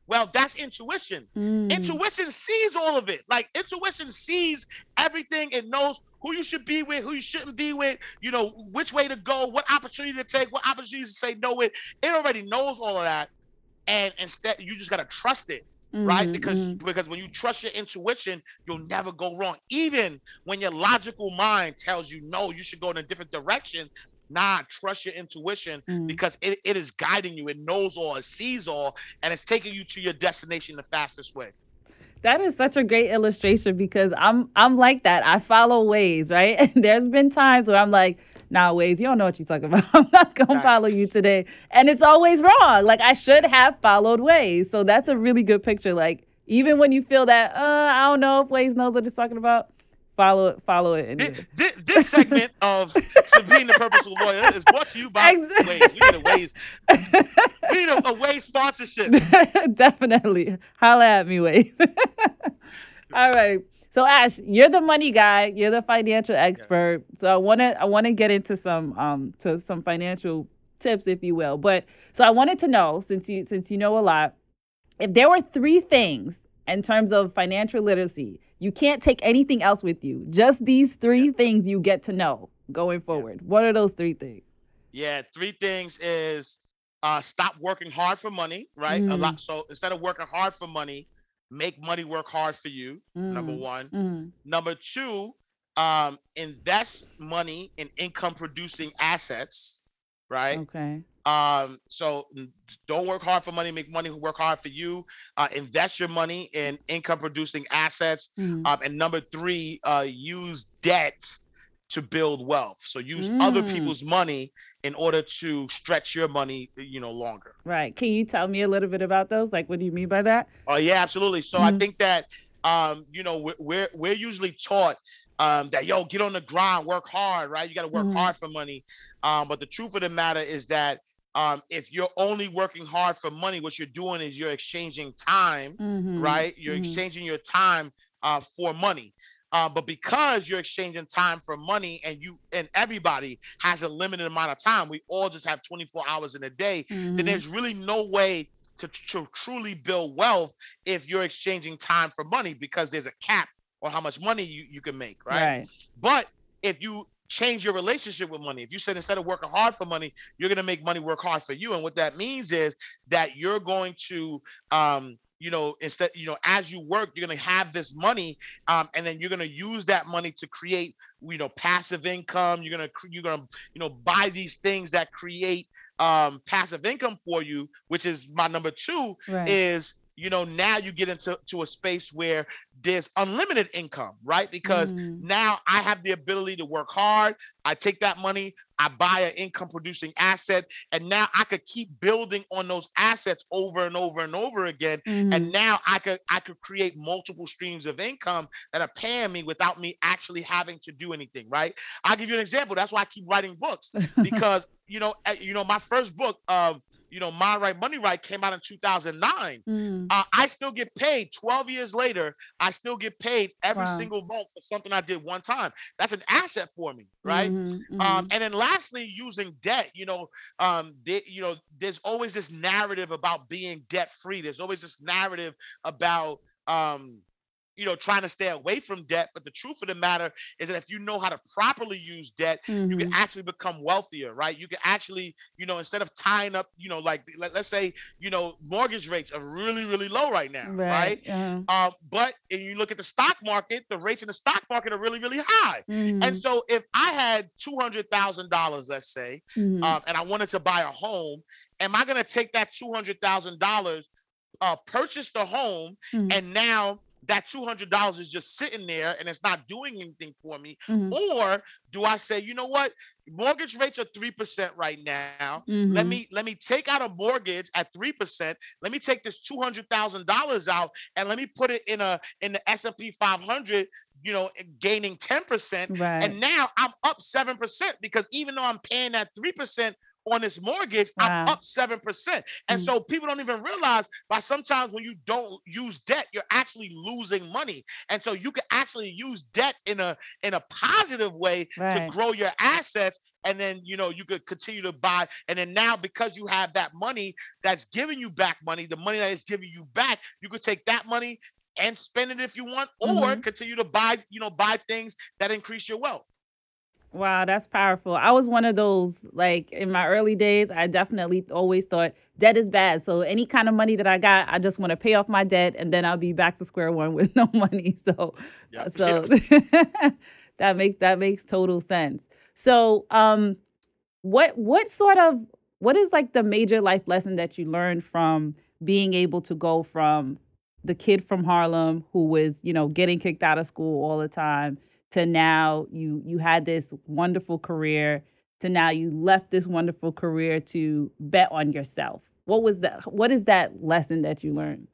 Well, that's intuition. Mm. Intuition sees all of it. Like intuition sees everything. It knows who you should be with, who you shouldn't be with, you know, which way to go, what opportunity to take, what opportunities to say no with. It already knows all of that. And instead, you just gotta trust it. Mm-hmm, right because mm-hmm. because when you trust your intuition you'll never go wrong even when your logical mind tells you no you should go in a different direction Nah, trust your intuition mm. because it, it is guiding you. It knows all, it sees all, and it's taking you to your destination the fastest way. That is such a great illustration because I'm I'm like that. I follow Waze, right? And *laughs* there's been times where I'm like, nah, Waze, you don't know what you're talking *laughs* about. I'm not gonna follow you today. And it's always wrong. Like I should have followed Waze. So that's a really good picture. Like even when you feel that, uh, I don't know if Waze knows what it's talking about, follow it, follow it. This, this, this, segment *laughs* of being the purposeful lawyer is brought to you by exactly. Waze. We need a Waze. We need a, a Waze sponsorship. *laughs* Definitely, holla at me, Waze. *laughs* All right. So Ash, you're the money guy. You're the financial expert. Yes. So I want to I want to get into some um to some financial tips, if you will. But so I wanted to know since you since you know a lot, if there were three things in terms of financial literacy you can't take anything else with you. Just these three yeah. things you get to know going forward. Yeah. What are those three things? Yeah, three things is uh, stop working hard for money, right? Mm. A lot. So instead of working hard for money, make money work hard for you. Mm. Number one. Mm. Number two, um, invest money in income producing assets, right? Okay. Um, so don't work hard for money, make money work hard for you. Uh, invest your money in income producing assets. Mm-hmm. Um, and number three, uh, use debt to build wealth. So use mm. other people's money in order to stretch your money, you know, longer. Right. Can you tell me a little bit about those? Like, what do you mean by that? Oh yeah, absolutely. So mm-hmm. I think that um, you know, we're, we're we're usually taught um, that yo get on the grind, work hard, right? You got to work mm-hmm. hard for money. Um, but the truth of the matter is that um, if you're only working hard for money, what you're doing is you're exchanging time, mm-hmm. right? You're mm-hmm. exchanging your time uh, for money. Uh, but because you're exchanging time for money and you and everybody has a limited amount of time, we all just have 24 hours in a day, mm-hmm. then there's really no way to, to truly build wealth if you're exchanging time for money because there's a cap on how much money you, you can make, right? right. But if you change your relationship with money. If you said instead of working hard for money, you're going to make money work hard for you. And what that means is that you're going to, um, you know, instead, you know, as you work, you're going to have this money, um, and then you're going to use that money to create, you know, passive income. You're going to, you're going to, you know, buy these things that create um, passive income for you, which is my number two right. is you know now you get into to a space where there's unlimited income right because mm. now i have the ability to work hard i take that money i buy an income producing asset and now i could keep building on those assets over and over and over again mm. and mm-hmm. now i could i could create multiple streams of income that are paying me without me actually having to do anything right i'll give you an example that's why i keep writing books *laughs* because you know eh, you know my first book um you know, Mind Right Money Right came out in 2009. Mm. Uh, I still get paid 12 years later. I still get paid every wow. single month for something I did one time. That's an asset for me, right? Mm-hmm, um, mm-hmm. Um, and then lastly, using debt. You know, um, they, you know, there's always this narrative about being debt free. There's always this narrative about um, you know, trying to stay away from debt. But the truth of the matter is that if you know how to properly use debt, mm-hmm. you can mm-hmm. actually become wealthier, right? You can actually, you know, instead of tying up, you know, like let, us say, you know, mortgage rates are really, really low right now, right? right? Uh-huh. Um, but if you look at the stock market, the rates in the stock market are really, really high. Mm-hmm. And so if I had two hundred thousand dollars, let's say, mm-hmm. um, and I wanted to buy a home, am I going to take that two hundred thousand dollars? Uh, purchase the home mm-hmm. and now that $200 is just sitting there and it's not doing anything for me? Mm-hmm. Or do I say, you know what? Mortgage rates are 3% right now. Mm-hmm. Let me let me take out a mortgage at 3%. Let me take this $200,000 out and let me put it in a in the S&P 500 you know, gaining 10%. Right. And now I'm up 7% because even though I'm paying that 3%, on this mortgage, wow. I'm up 7%. And mm. so people don't even realize by sometimes when you don't use debt, you're actually losing money. And so you can actually use debt in a in a positive way right. to grow your assets. And then you know you could continue to buy. And then now because you have that money that's giving you back money, the money that is giving you back, you could take that money and spend it if you want, or mm-hmm. continue to buy, you know, buy things that increase your wealth. Wow, that's powerful. I was one of those, like in my early days, I definitely always thought debt is bad. So any kind of money that I got, I just want to pay off my debt and then I'll be back to square one *laughs* with no money. So yep. so *laughs* that makes that makes total sense. So um what what sort of what is like the major life lesson that you learned from being able to go from the kid from Harlem who was, you know, getting kicked out of school all the time to now you you had this wonderful career to now you left this wonderful career to bet on yourself what was that what is that lesson that you learned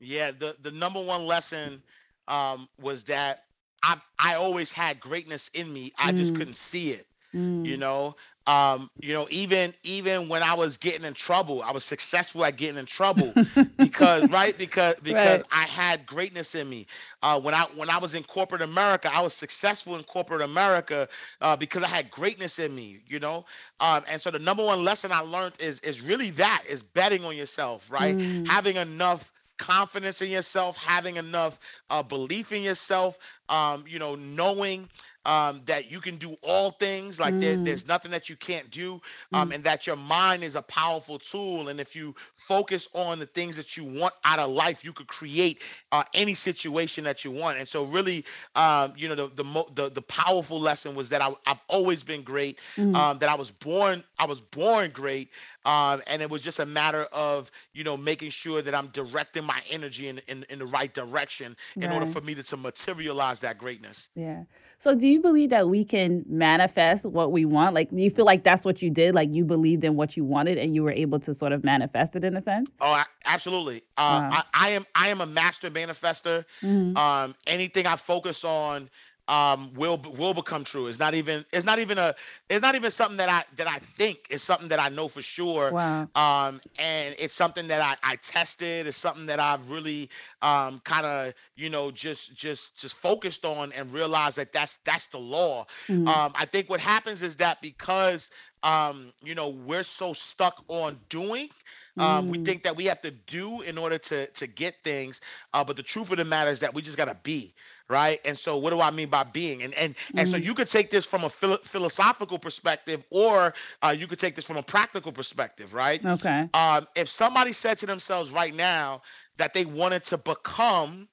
yeah the the number one lesson um was that i i always had greatness in me i mm. just couldn't see it mm. you know um, you know, even even when I was getting in trouble, I was successful at getting in trouble *laughs* because right because *laughs* because right. I had greatness in me. Uh, when I when I was in corporate America, I was successful in corporate America uh, because I had greatness in me. You know, um, and so the number one lesson I learned is is really that is betting on yourself, right? Mm. Having enough confidence in yourself, having enough uh, belief in yourself, um, you know, knowing um, that you can do all things, like there, mm. there's nothing that you can't do, um, mm. and that your mind is a powerful tool. And if you focus on the things that you want out of life, you could create uh, any situation that you want. And so, really, um, you know, the, the the the powerful lesson was that I, have always been great. Mm. Um, that I was born, I was born great, um, and it was just a matter of you know making sure that I'm directing my energy in in, in the right direction in order for me to, to materialize that greatness. Yeah. So, do you believe that we can manifest what we want? Like, do you feel like that's what you did? Like, you believed in what you wanted and you were able to sort of manifest it in a sense? Oh, absolutely. Uh, I, I, am. I am a master manifester. Mm-hmm. Um, anything I focus on um, will will become true. It's not even it's not even a it's not even something that I that I think. It's something that I know for sure. Wow. Um, and it's something that I I tested. It's something that I've really um kind of you know just just just focused on and realized that that's that's the law. Mm-hmm. Um, I think what happens is that because um you know we're so stuck on doing um, mm. we think that we have to do in order to to get things uh, but the truth of the matter is that we just got to be right? And so, what do I mean by being? And and mm-hmm. and so, mm-hmm. you could take this from a philo- philosophical perspective, or uh, you could take this from a practical perspective, right? Okay. Um, if somebody said to themselves right now that they wanted to become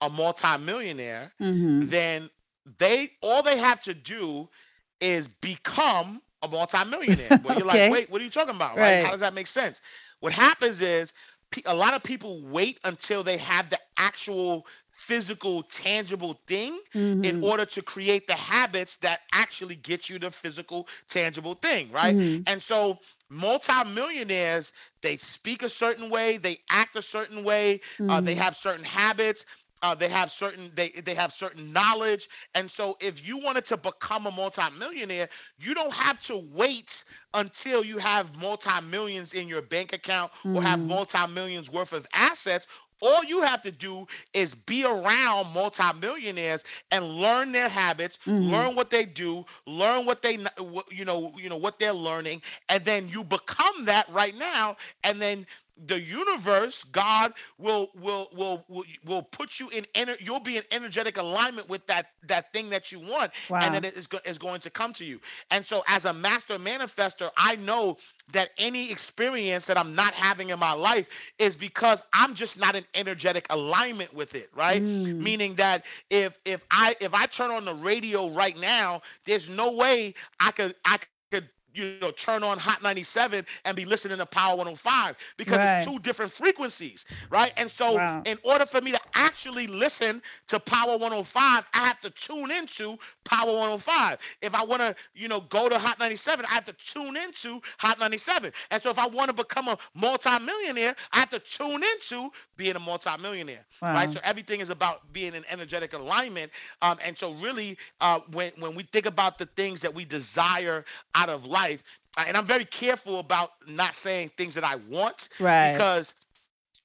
a multimillionaire, mm-hmm. then they all they have to do is become a multimillionaire. Where you're okay. like, wait, what are you talking about? Right. right? How does that make sense? What happens is a lot of people wait until they have the actual physical, tangible thing mm-hmm. in order to create the habits that actually get you the physical, tangible thing, right? Mm-hmm. And so multimillionaires, they speak a certain way, they act a certain way, mm-hmm. uh, they mm-hmm. have certain habits. Uh, they have certain they they have certain knowledge and so if you wanted to become a multimillionaire you don't have to wait until you have multi-millions in your bank account or have mm-hmm. multi-millions worth of assets all you have to do is be around multimillionaires and learn their habits, mm-hmm. learn what they do, learn what they you know, you know what they're learning, and then you become that right now and then the universe god will will will will, will put you in ener- you'll be in energetic alignment with that that thing that you want wow. and then it is, go- is going to come to you and so as a master manifester i know that any experience that i'm not having in my life is because i'm just not in energetic alignment with it right mm. meaning that if if i if i turn on the radio right now there's no way i could i you know, turn on Hot 97 and be listening to Power 105 because right. it's two different frequencies, right? And so, wow. in order for me to actually listen to Power 105, I have to tune into Power 105. If I want to, you know, go to Hot 97, I have to tune into Hot 97. And so, if I want to become a multimillionaire, I have to tune into being a multimillionaire, wow. right? So, everything is about being in energetic alignment. Um, and so, really, uh, when when we think about the things that we desire out of life life, and I'm very careful about not saying things that I want, right? Because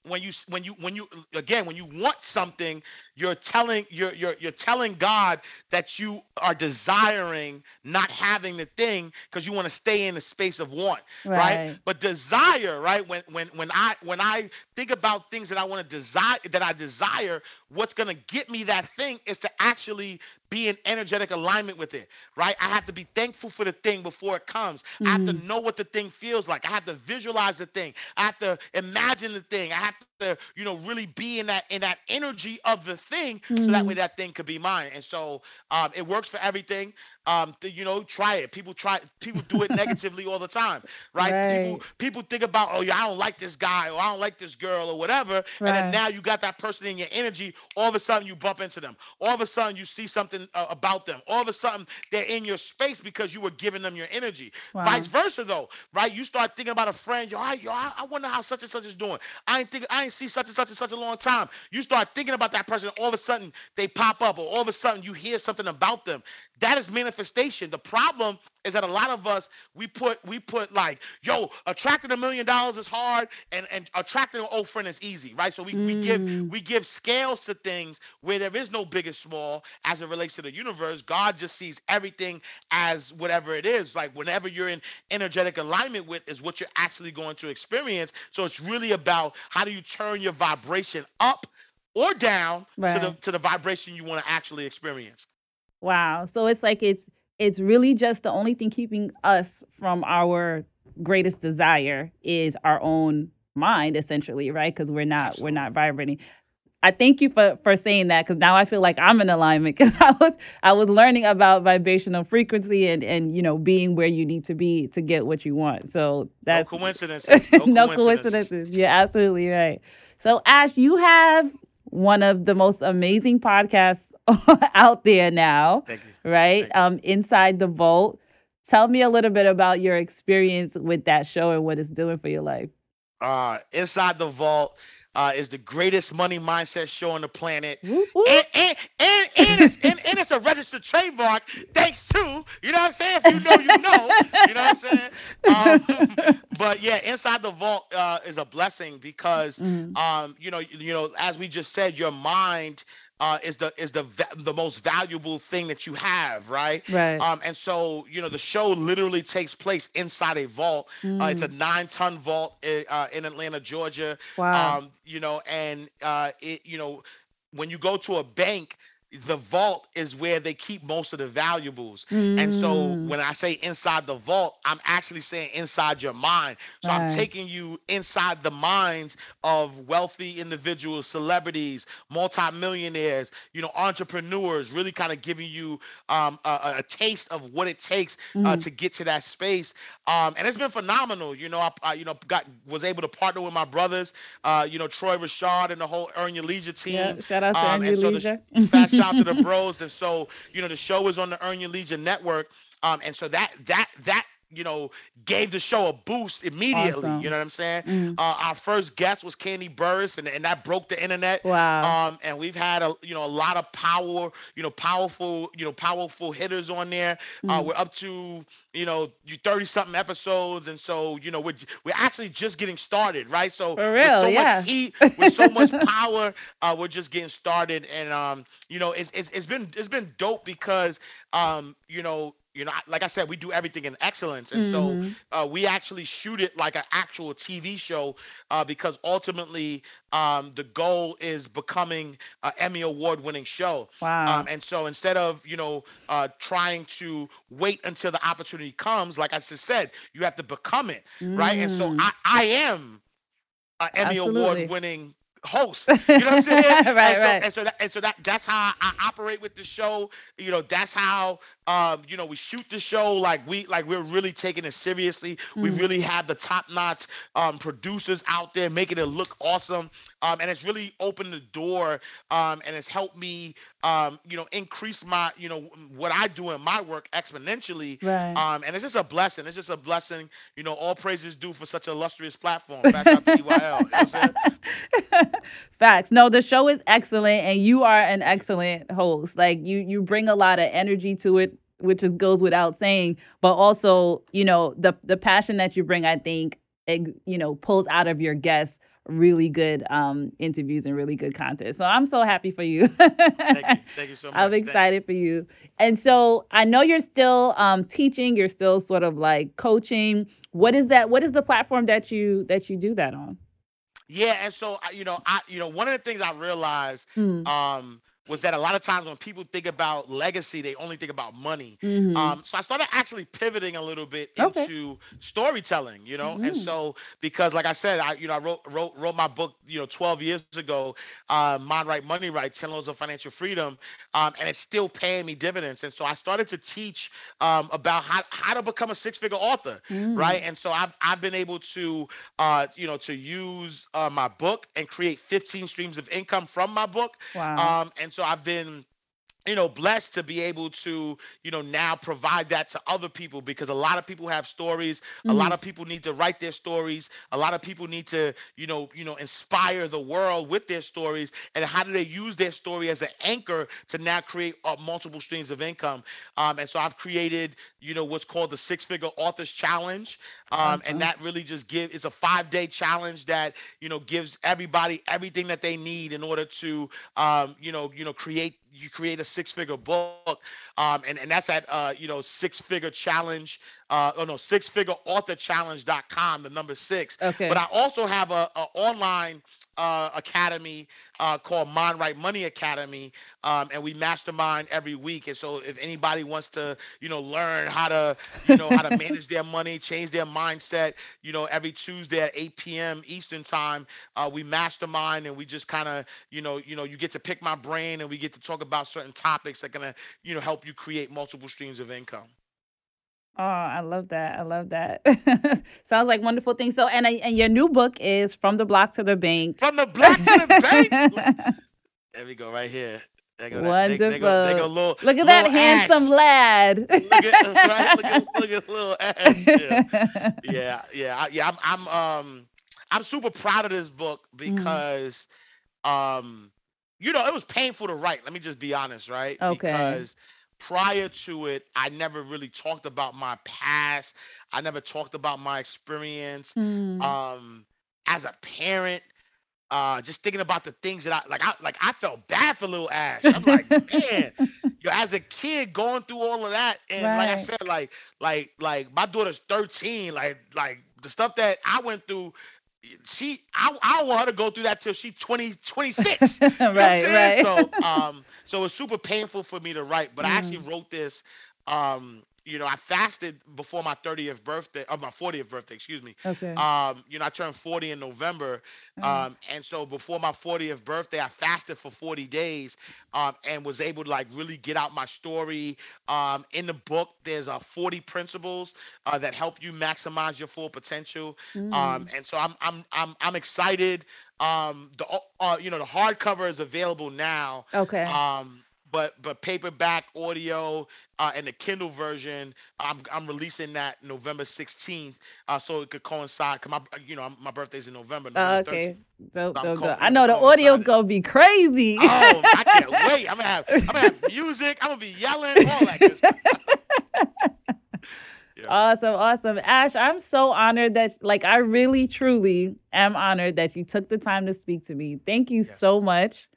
when you when you when you again when you want something you're telling you're you're you're telling god that you are desiring not having the thing because you want to stay in the space of want right. right. but desire right when when when i when i think about things that i want to desire that i desire what's going to get me that thing is to actually be in energetic alignment with it, right? I have to be thankful for the thing before it comes. Mm-hmm. I have to mm. know what the thing feels like. I have to visualize the thing. I have to imagine the thing. I have to, you know, really be in that in that energy of the thing, mm-hmm. so that way mm. that thing could be mine. And so um, it works for everything. Um, th- you know, try it. People try. People do it *laughs* negatively all the time, right? right? People people think about, oh yeah, I don't like this guy or I don't like this girl or whatever, right. and then now you got that person in your energy. All of a sudden you bump into them. All of a sudden you see something uh, about them. All of a sudden they're in your space because you were giving them your energy. Wow. Vice versa though, right? You start thinking about a friend. Yo, I, yo, I, I wonder how such and such is doing. I ain't think I ain't see such and such in such a long time. You start thinking about that person. All of a sudden they pop up, or all of a sudden you hear something about them. That is manifestation. The problem is that a lot of us we put we put like, yo, attracting a million dollars is hard, and and attracting an old friend is easy, right? So we, mm. we give mm. we give scales to things where there is no big or small as it relates to the universe. God just sees everything as whatever it is. Like whenever you're in energetic alignment with is what you're actually going to experience. So it's really about how do you turn your vibration up or down right. to the to the vibration you want to actually experience. Wow. So it's like it's it's really just the only thing keeping us from our greatest desire is our own mind essentially, right? Cuz we're not Absolutely. we're not vibrating. I thank you for for saying that because now I feel like I'm in alignment *laughs* because I was I was learning about vibrational frequency and and you know being where you need to be to get what you want. So that's no coincidences. No, *laughs* no coincidences. coincidences. You're absolutely right. So Ash, you have one of the most amazing podcasts *laughs* out there now. Right? Um, Inside the Vault. Tell me a little bit about your experience with that show and what it's doing for your life. Uh, Inside the Vault uh, is the greatest money mindset show on the planet. And, and, and, and, it's, and, and it's a registered trademark thanks to, you know what I'm saying? If you know, you know. You know what I'm saying? Um, *laughs* but yeah, Inside the Vault uh, is a blessing because, mm-hmm. um, you know, you know, as we just said, your mind – uh, is the is the the most valuable thing that you have, right? Right. Um, and so you know the show literally takes place inside a vault. Mm. Uh, it's a mm. nine ton vault in, eh, uh, in Atlanta, Georgia. Wow. Um, you know, and uh, it you know when you go to a bank the vault is where they keep most of the valuables. Mm. And so mm. when I say inside the vault, I'm actually saying inside your mind. So right. I'm taking you inside the minds of wealthy individuals, celebrities, multimillionaires, you know, entrepreneurs, really kind of giving you um, a, a, taste of what it takes uh, mm. uh, to get to that space. Um, and it's been phenomenal. You know, I, I, you know got was able to partner with my brothers, uh, you know, Troy Rashad and the whole Earn Your Leisure team. Yeah, shout out to um, Earn Your Leisure. So *laughs* shout out to the *laughs* bros. And so, you know, the show is on the Earn Your Leisure network. Um, and so that that that you know, gave the show a boost immediately. Awesome. You know what I'm saying? Mm. Uh, our first guest was Kandi Burruss, and, and that broke the internet. Wow. Um, and we've had a you know a lot of power, you know, powerful, you know, powerful hitters on there. Uh, mm. Uh, we're up to you know, you 30 something episodes. And so, you know, we're, we're actually just getting started, right? So, For real, with so yeah. much heat, with so much *laughs* power, uh, we're just getting started. And, um, you know, it's, it's, it's been, it's been dope because, um, you know, you know, like I said, we do everything in excellence, and mm-hmm. so uh, we actually shoot it like an actual TV show uh, because ultimately um, the goal is becoming an Emmy award-winning show. Wow! Um, and so instead of you know uh, trying to wait until the opportunity comes, like I just said, you have to become it, mm. right? And so mm. I, I am an Emmy award-winning host. You know what I'm saying? right, *laughs* and so, right. And so that, and so that that's how I operate with the show. You know, that's how um, you know, we shoot the show like we like we're really taking it seriously. Mm-hmm. We really have the top notch um, producers out there making it look awesome, um, and it's really opened the door um, and it's helped me, um, you know, increase my you know what I do in my work exponentially. Right. Um, and it's just a blessing. It's just a blessing. You know, all praises due for such an illustrious platform. Back out to EYL. You know *laughs* Facts. No, the show is excellent, and you are an excellent host. Like you, you bring a lot of energy to it which is goes without saying. But also, you know, the the passion that you bring, I think, you know, pulls out of your guests really good um, interviews and really good content. So I'm so happy for you. Thank you. Thank you so *laughs* much. I'm excited for you. And so I know you're still um, teaching. You're still sort of like coaching. What is that? What is the platform that you that you do that on? Yeah, and so you know, I you know, one of the things I realized, mm. um, was that a lot of times when people think about legacy, they only think about money. Mm-hmm. Um, so I started actually pivoting a little bit okay. into storytelling, you know. Mm-hmm. And so because, like I said, I you know I wrote wrote wrote my book, you know, 12 years ago, uh, Mind Right, Money Right, 10 Laws of Financial Freedom, um, and it's still paying me dividends. And so I started to teach um, about how how to become a six figure author, mm. right? And so I've I've been able to uh, you know to use uh, my book and create 15 streams of income from my book. Wow. Um, and so I've been you know blessed to be able to you know now provide that to other people because a lot of people have stories. Mm-hmm. a lot of people need to write their stories. A lot of people need to you know you know inspire the world with their stories. And how do they use their story as an anchor to now create uh, multiple streams of income? Um, and so i've created you know what's called the six figure authors challenge. Um, awesome. and that really just give it's a five day challenge that you know gives everybody everything that they need in order to um, you know you know create you create a six figure book um, and, and that's at uh, you know six figure challenge uh, oh no six figure author challenge.com the number six. Okay. But i also have a, a online uh, academy uh, called Mind Right Money Academy, um, and we mastermind every week. And so, if anybody wants to, you know, learn how to, you know, how to *laughs* manage their money, change their mindset, you know, every Tuesday at 8 p.m. Eastern time, uh, we mastermind and we just kind of, you know, you know, you get to pick my brain and we get to talk about certain topics that gonna, you know, help you create multiple streams of income. Oh, I love that. I love that. *laughs* Sounds like wonderful things. So, and and your new book is From the Block to the Bank. From the block to the bank. *laughs* there we go, right here. There go Wonderful. Go, go little, look at that handsome Ash. lad. look, at, *laughs* right, look, at, look at little Ash. Yeah, yeah, yeah. yeah I'm, I'm, um, I'm super proud of this book mm-hmm. because, mm. um, you know, it was painful to write. Let me just be honest, right? Okay. Because prior to it, I never really talked about my past. I never talked about my experience mm. um, as a parent. Uh, just thinking about the things that I like, I like I felt bad for little Ash. I'm like, man, *laughs* yo, as a kid going through all of that, and right. like I said, like, like, like my daughter's 13, like, like the stuff that I went through she I, I want her to go through that till she's 20 26 *laughs* right right so um so it's super painful for me to write, but mm. I actually mm. wrote this um you know, I fasted before my 30th birthday, or my 40th birthday, excuse me. Okay. Um, you know, I turned 40 in November. Mm. Um, and so before my 40th birthday, I fasted for 40 days um, and was able to like really get out my story. Um, in the book, there's uh, 40 principles uh, that help you maximize your full potential. Um, mm. and so I'm I'm I'm I'm excited. Um, the uh, you know the hardcover is available now. Okay. Um, but but paperback audio uh, and the Kindle version, I'm I'm releasing that November 16th, uh, so it could coincide. Cause my you know my birthday's in November. November okay, dope, dope, dope. I know the audio's gonna be crazy. Oh, I can't *laughs* wait! I'm gonna have I'm gonna have music. I'm gonna be yelling all that good stuff. *laughs* Yeah. Awesome, awesome. Ash, I'm so honored that, like, I really, truly am honored that you took the time to speak to me. Thank you yes. so much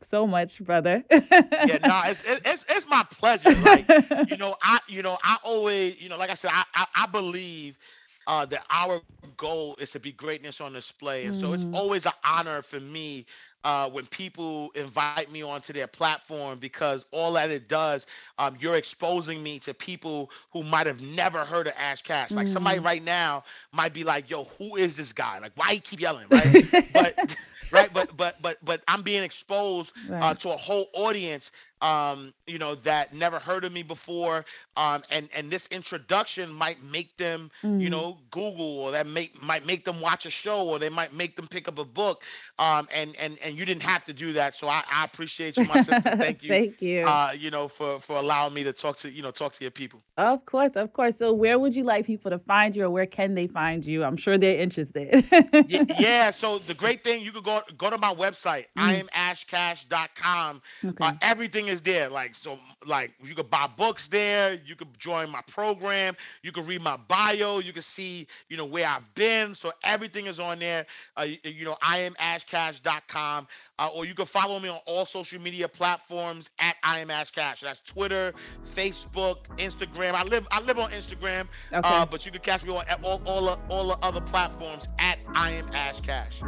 so much, brother. yeah, no, it's, it's it's my pleasure. Like, *laughs* you know, I you know, I always, you know, like I said, I I, I believe uh, that our goal is to be greatness on display, and mm. so it's mm-hmm. always an honor for me uh, when people invite me onto their platform because all that it does, um, you're exposing me to people who might have never heard of Ash Cash. Like somebody mm-hmm. right now might be like, "Yo, who is this guy? Like, why he keep yelling?" Right? *laughs* but right, but but but but I'm being exposed uh, to a whole audience um, you know, that never heard of me before. Um, and and this introduction might make them, mm. you know, Google or that make might make them watch a show or they might make them pick up a book. Um, and and and you didn't have to do that. So I, I appreciate you, my sister. *laughs* Thank you. Thank you. Uh, you know, for for allowing me to talk to you know talk to your people. Of course, of course. So where would you like people to find you, or where can they find you? I'm sure they're interested. yeah, yeah. *laughs* So the great thing, you could go go to my website, mm. iamashcash.com. Okay. Uh, everything is there. Like so, like you could buy books there. You could join my program. You can read my bio. You can see, you know, where I've been. So everything is on there. Uh, you know, i iamashcash.com. Uh, or you can follow me on all social media platforms at iamashcash. That's Twitter, Facebook, Instagram. I live I live on Instagram, okay. uh, but you can catch me on all all, all the other platforms at I am Ash Cash.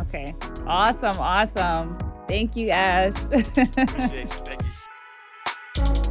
Okay. Awesome. Awesome. Thank you, Ash. Appreciate you. Thank you. *laughs*